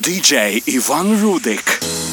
DJ Ivan Roudyk.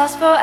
Makes me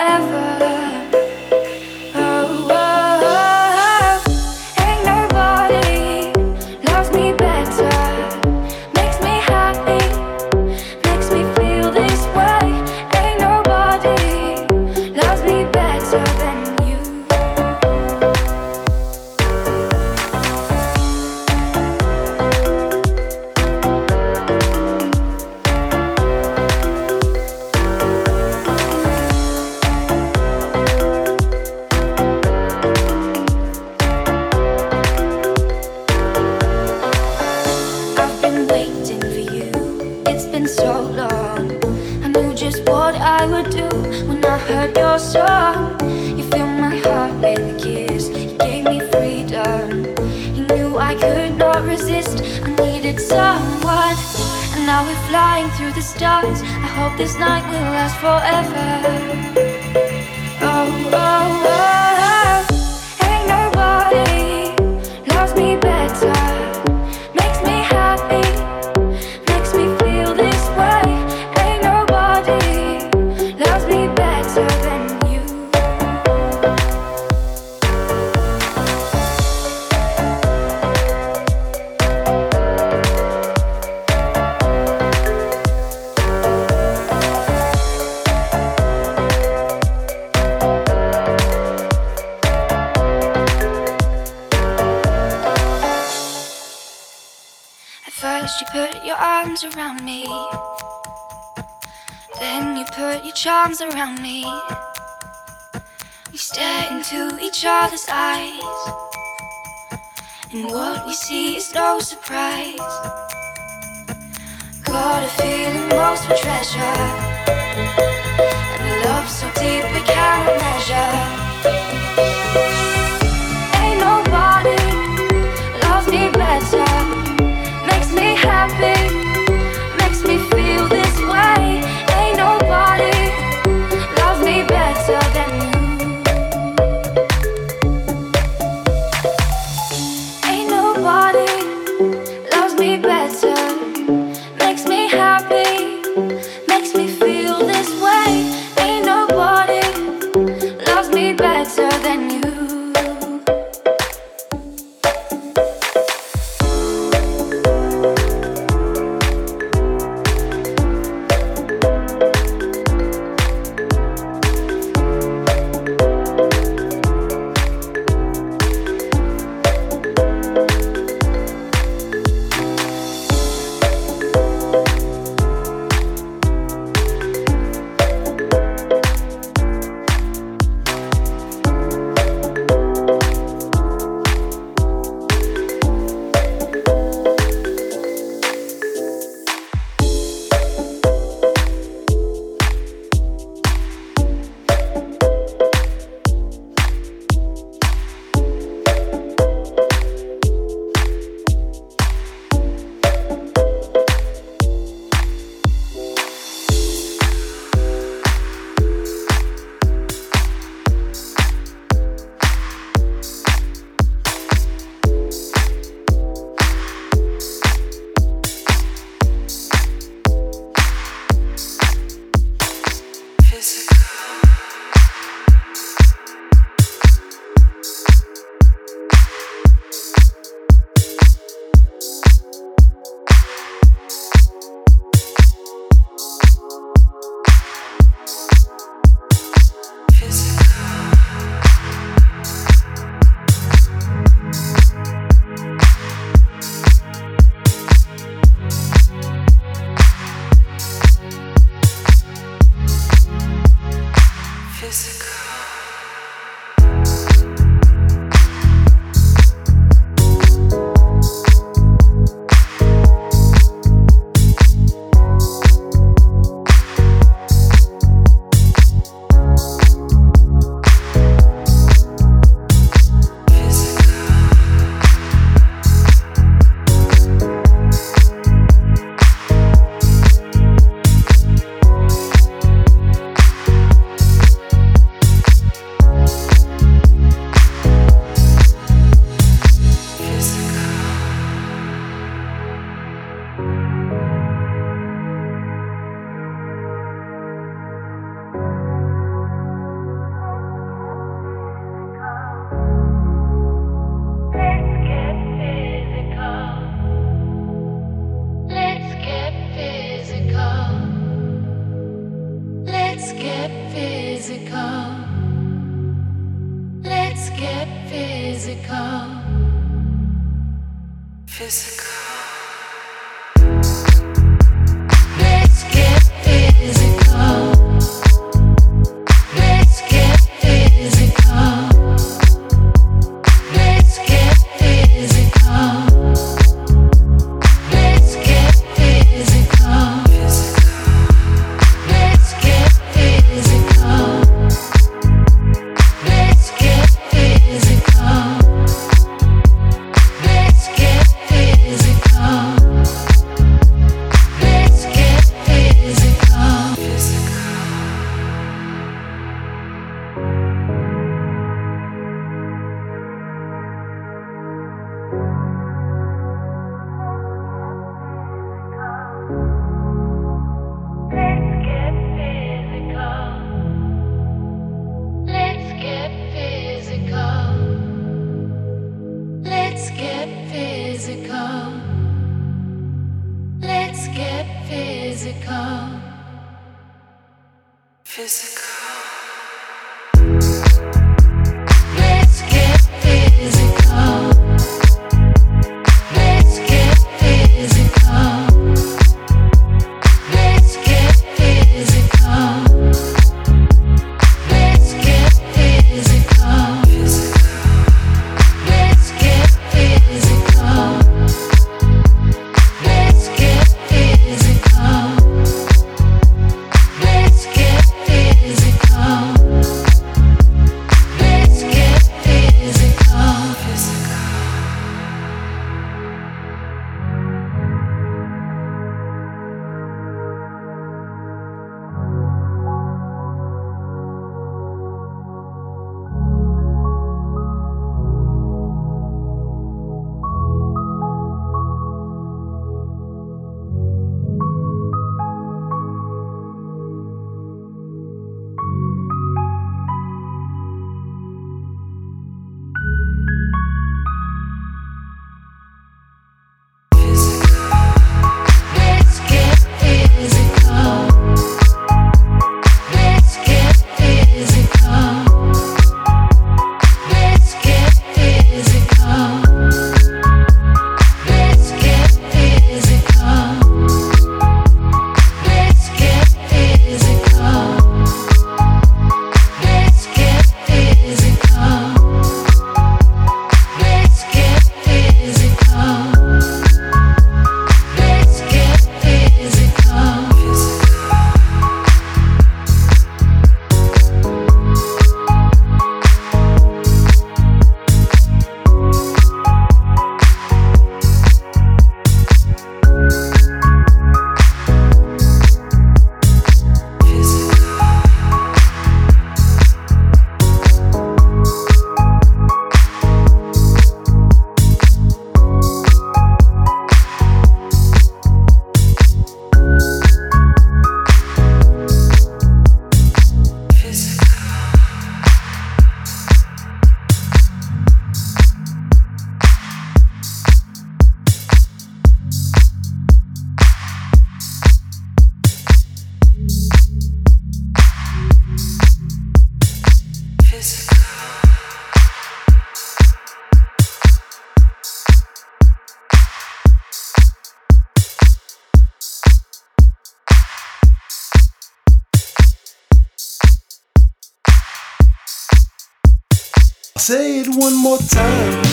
one more time.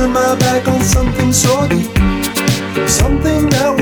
turn my back on something so deep, something that.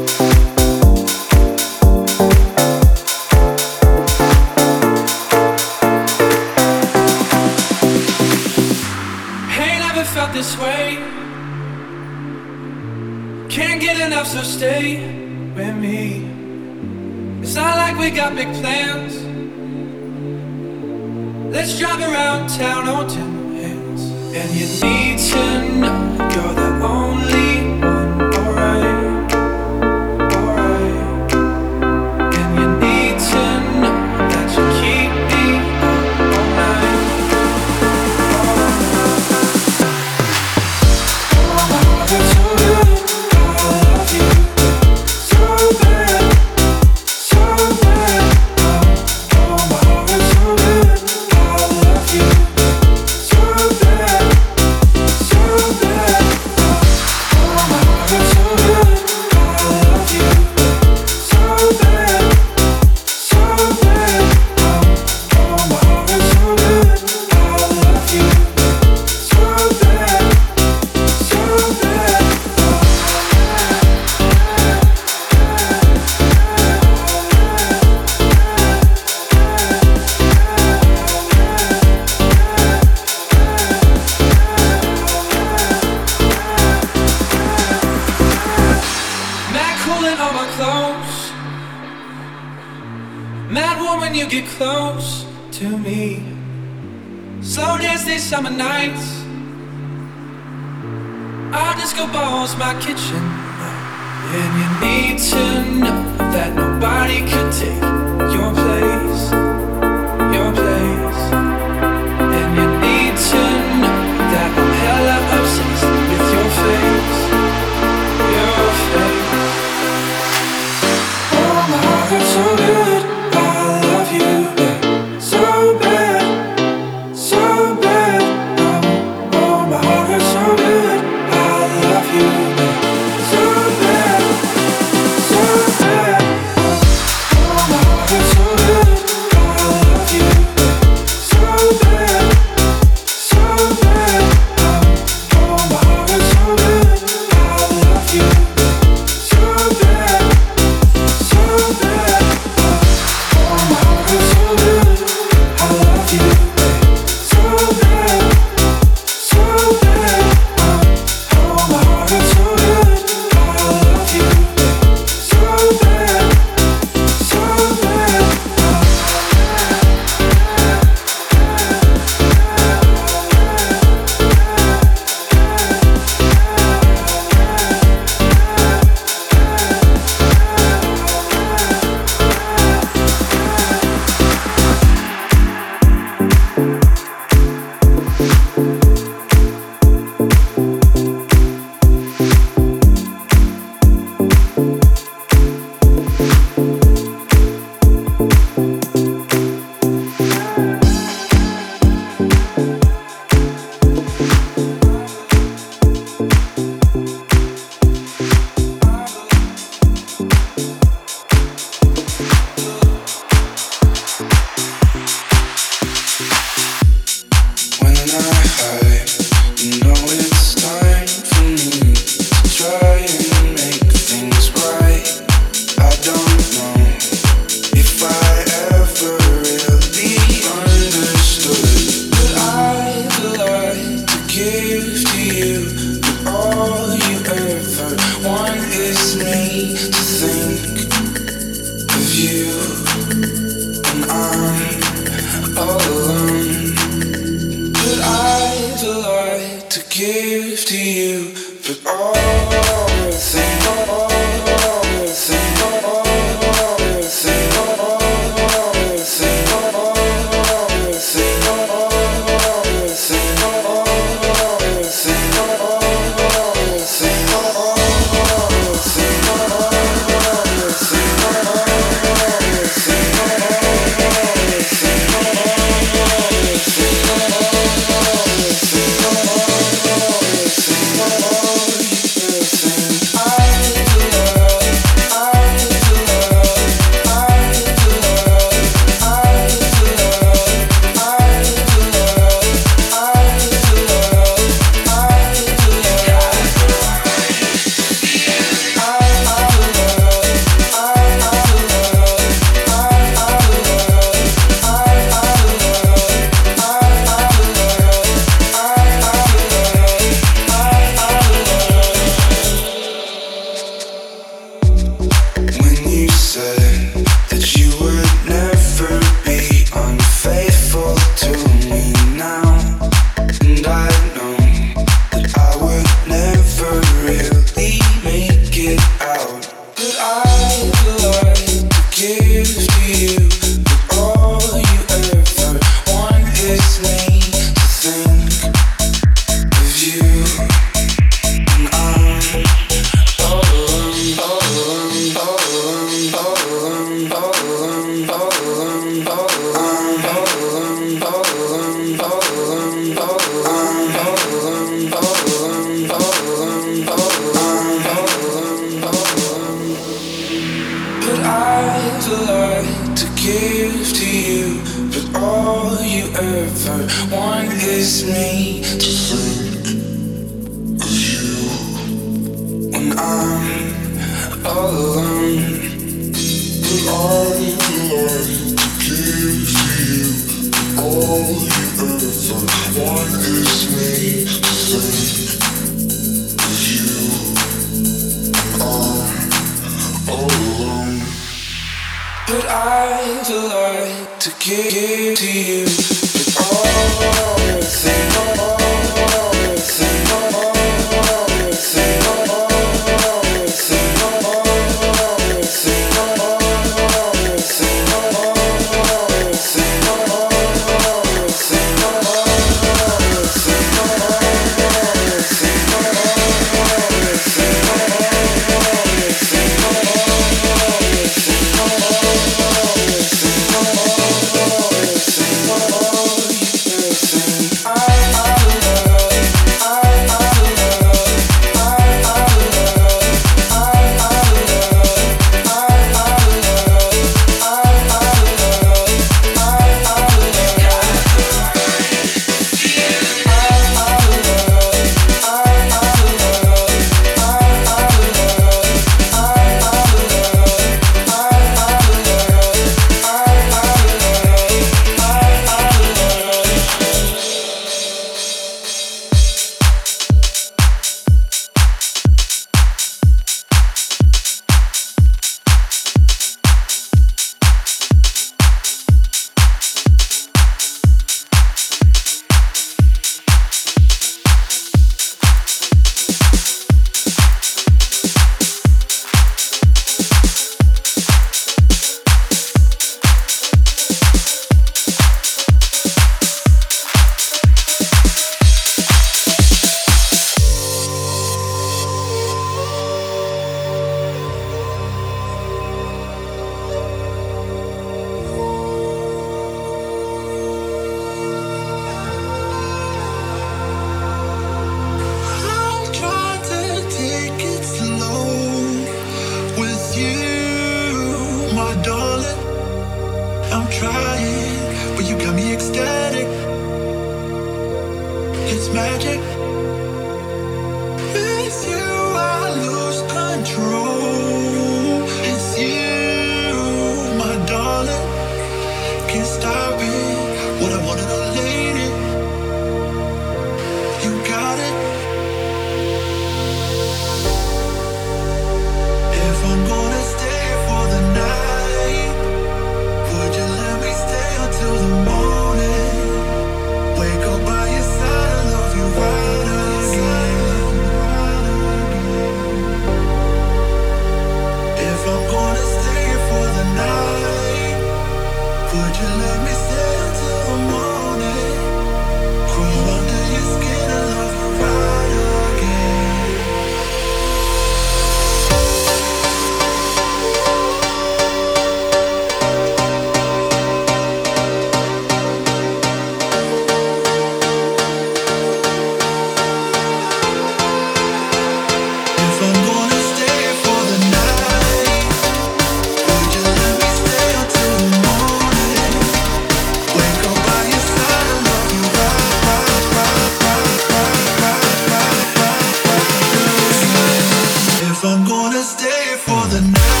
the night.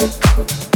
Out.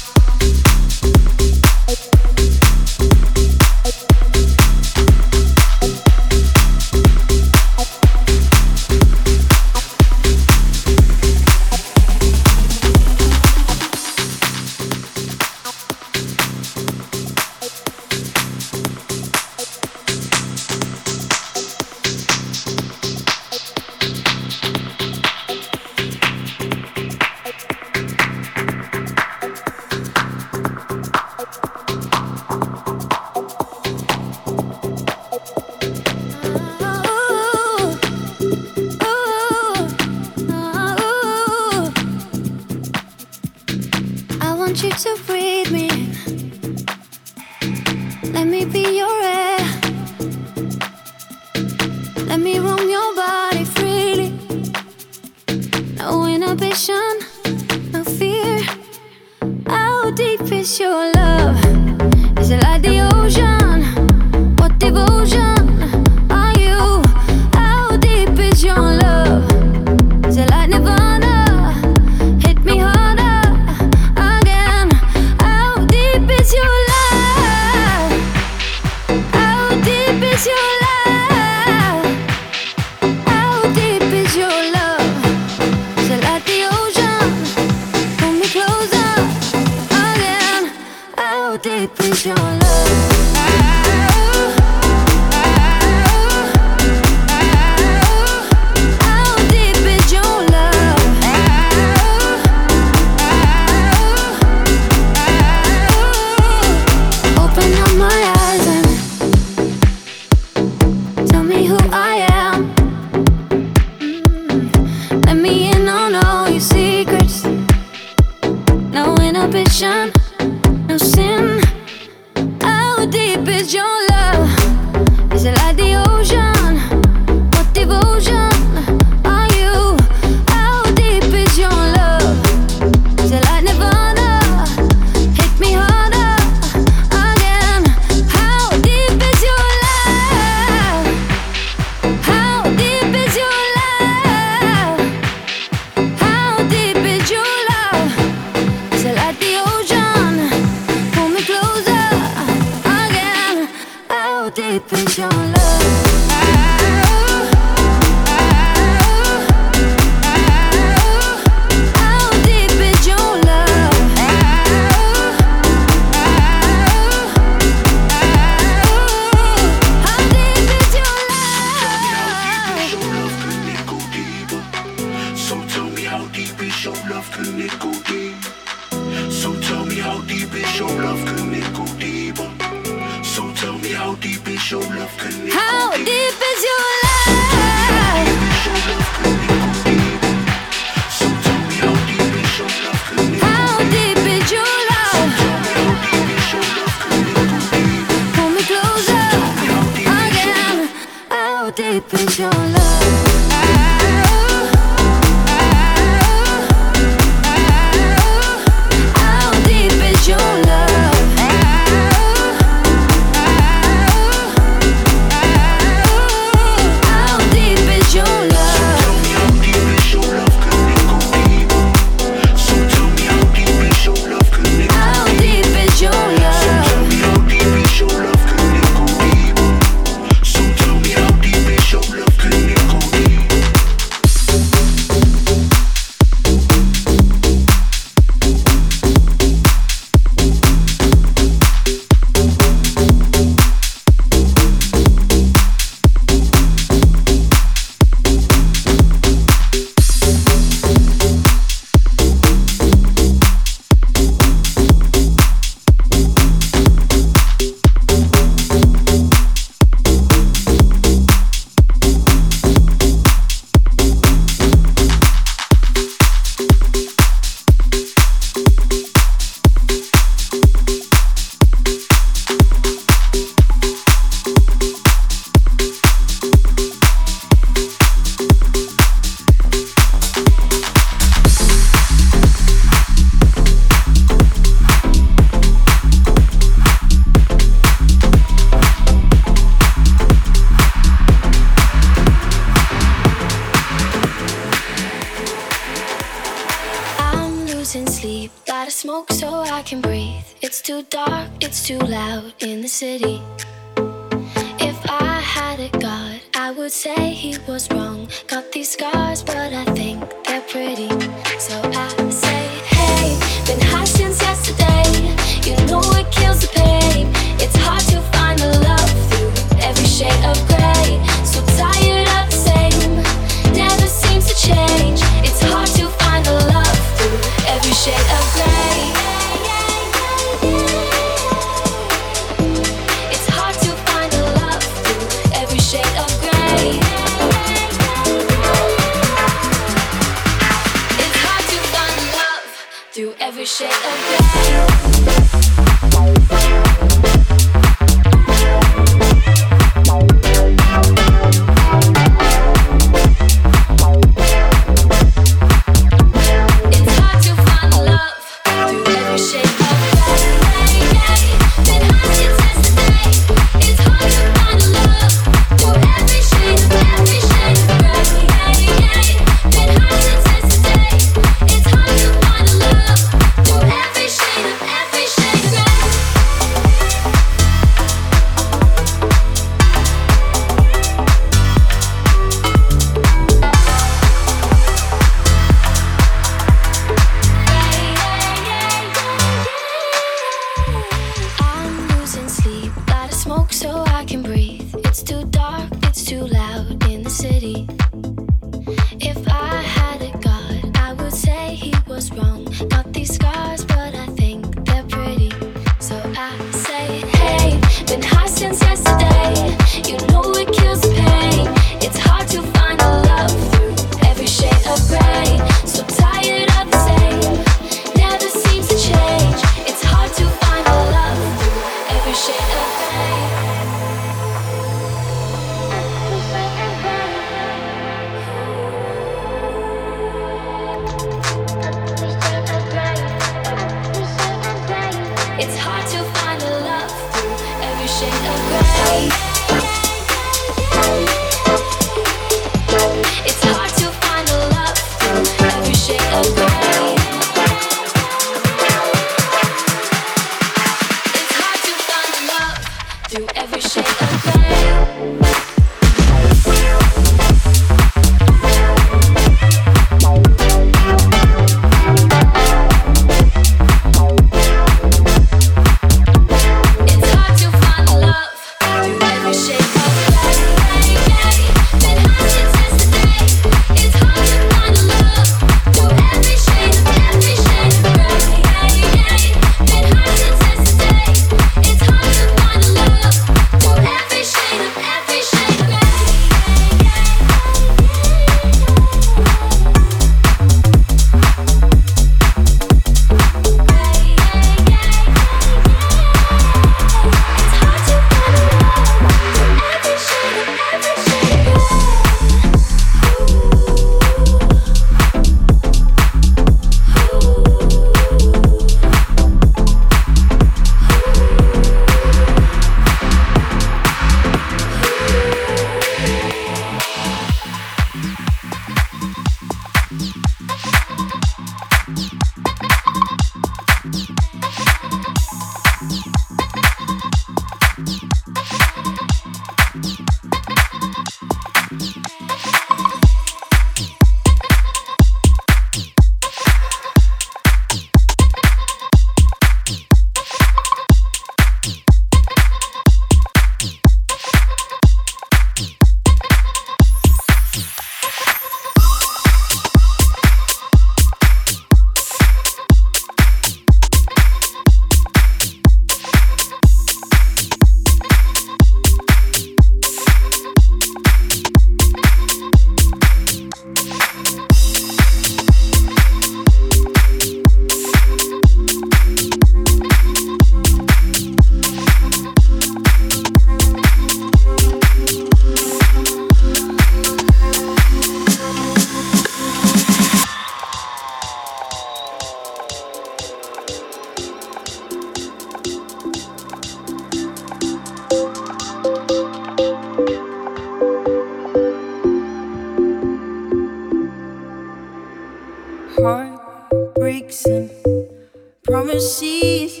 Promises.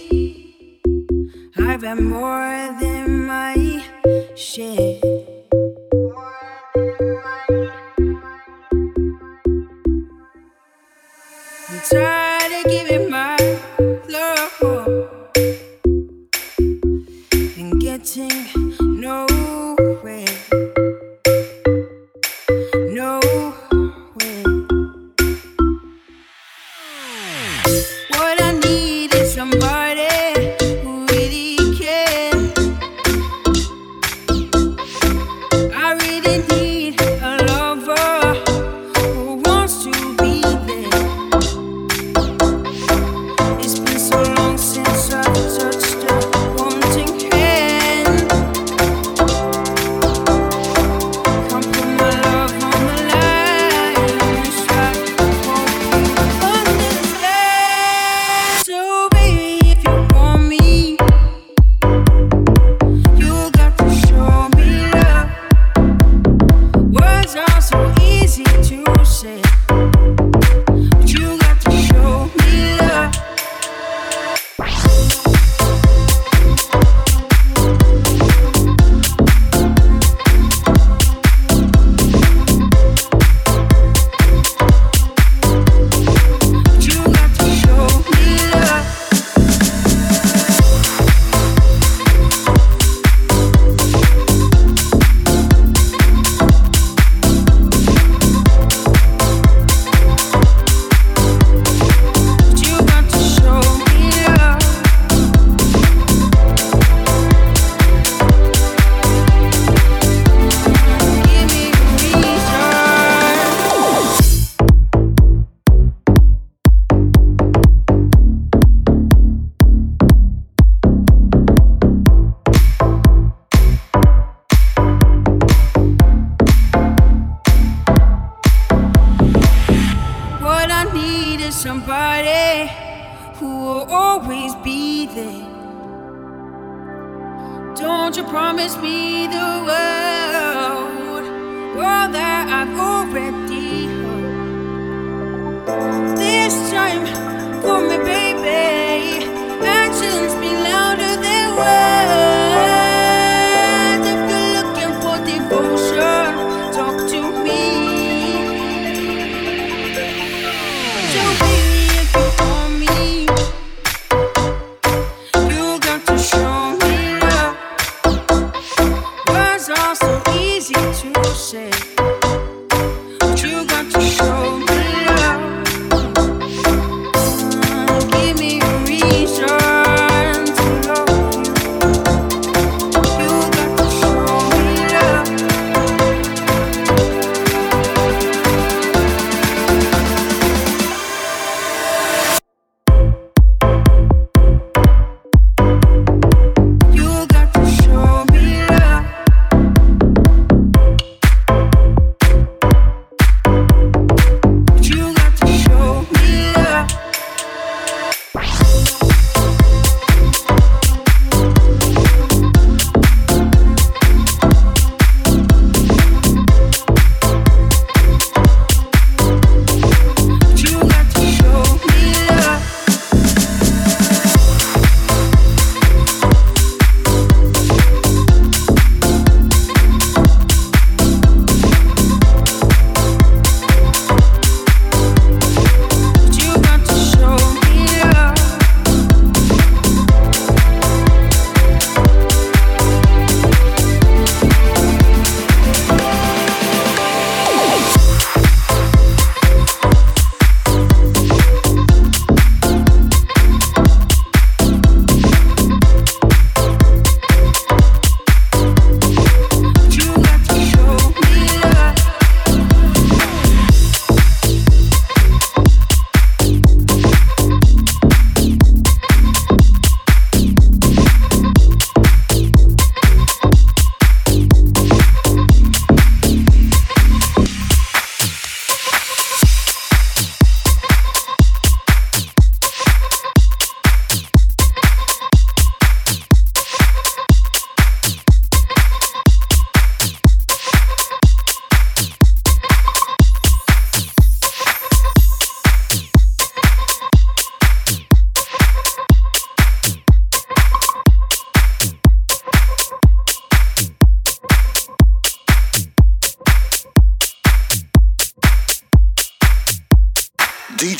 I've had more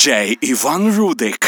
диджей Иван Рудик.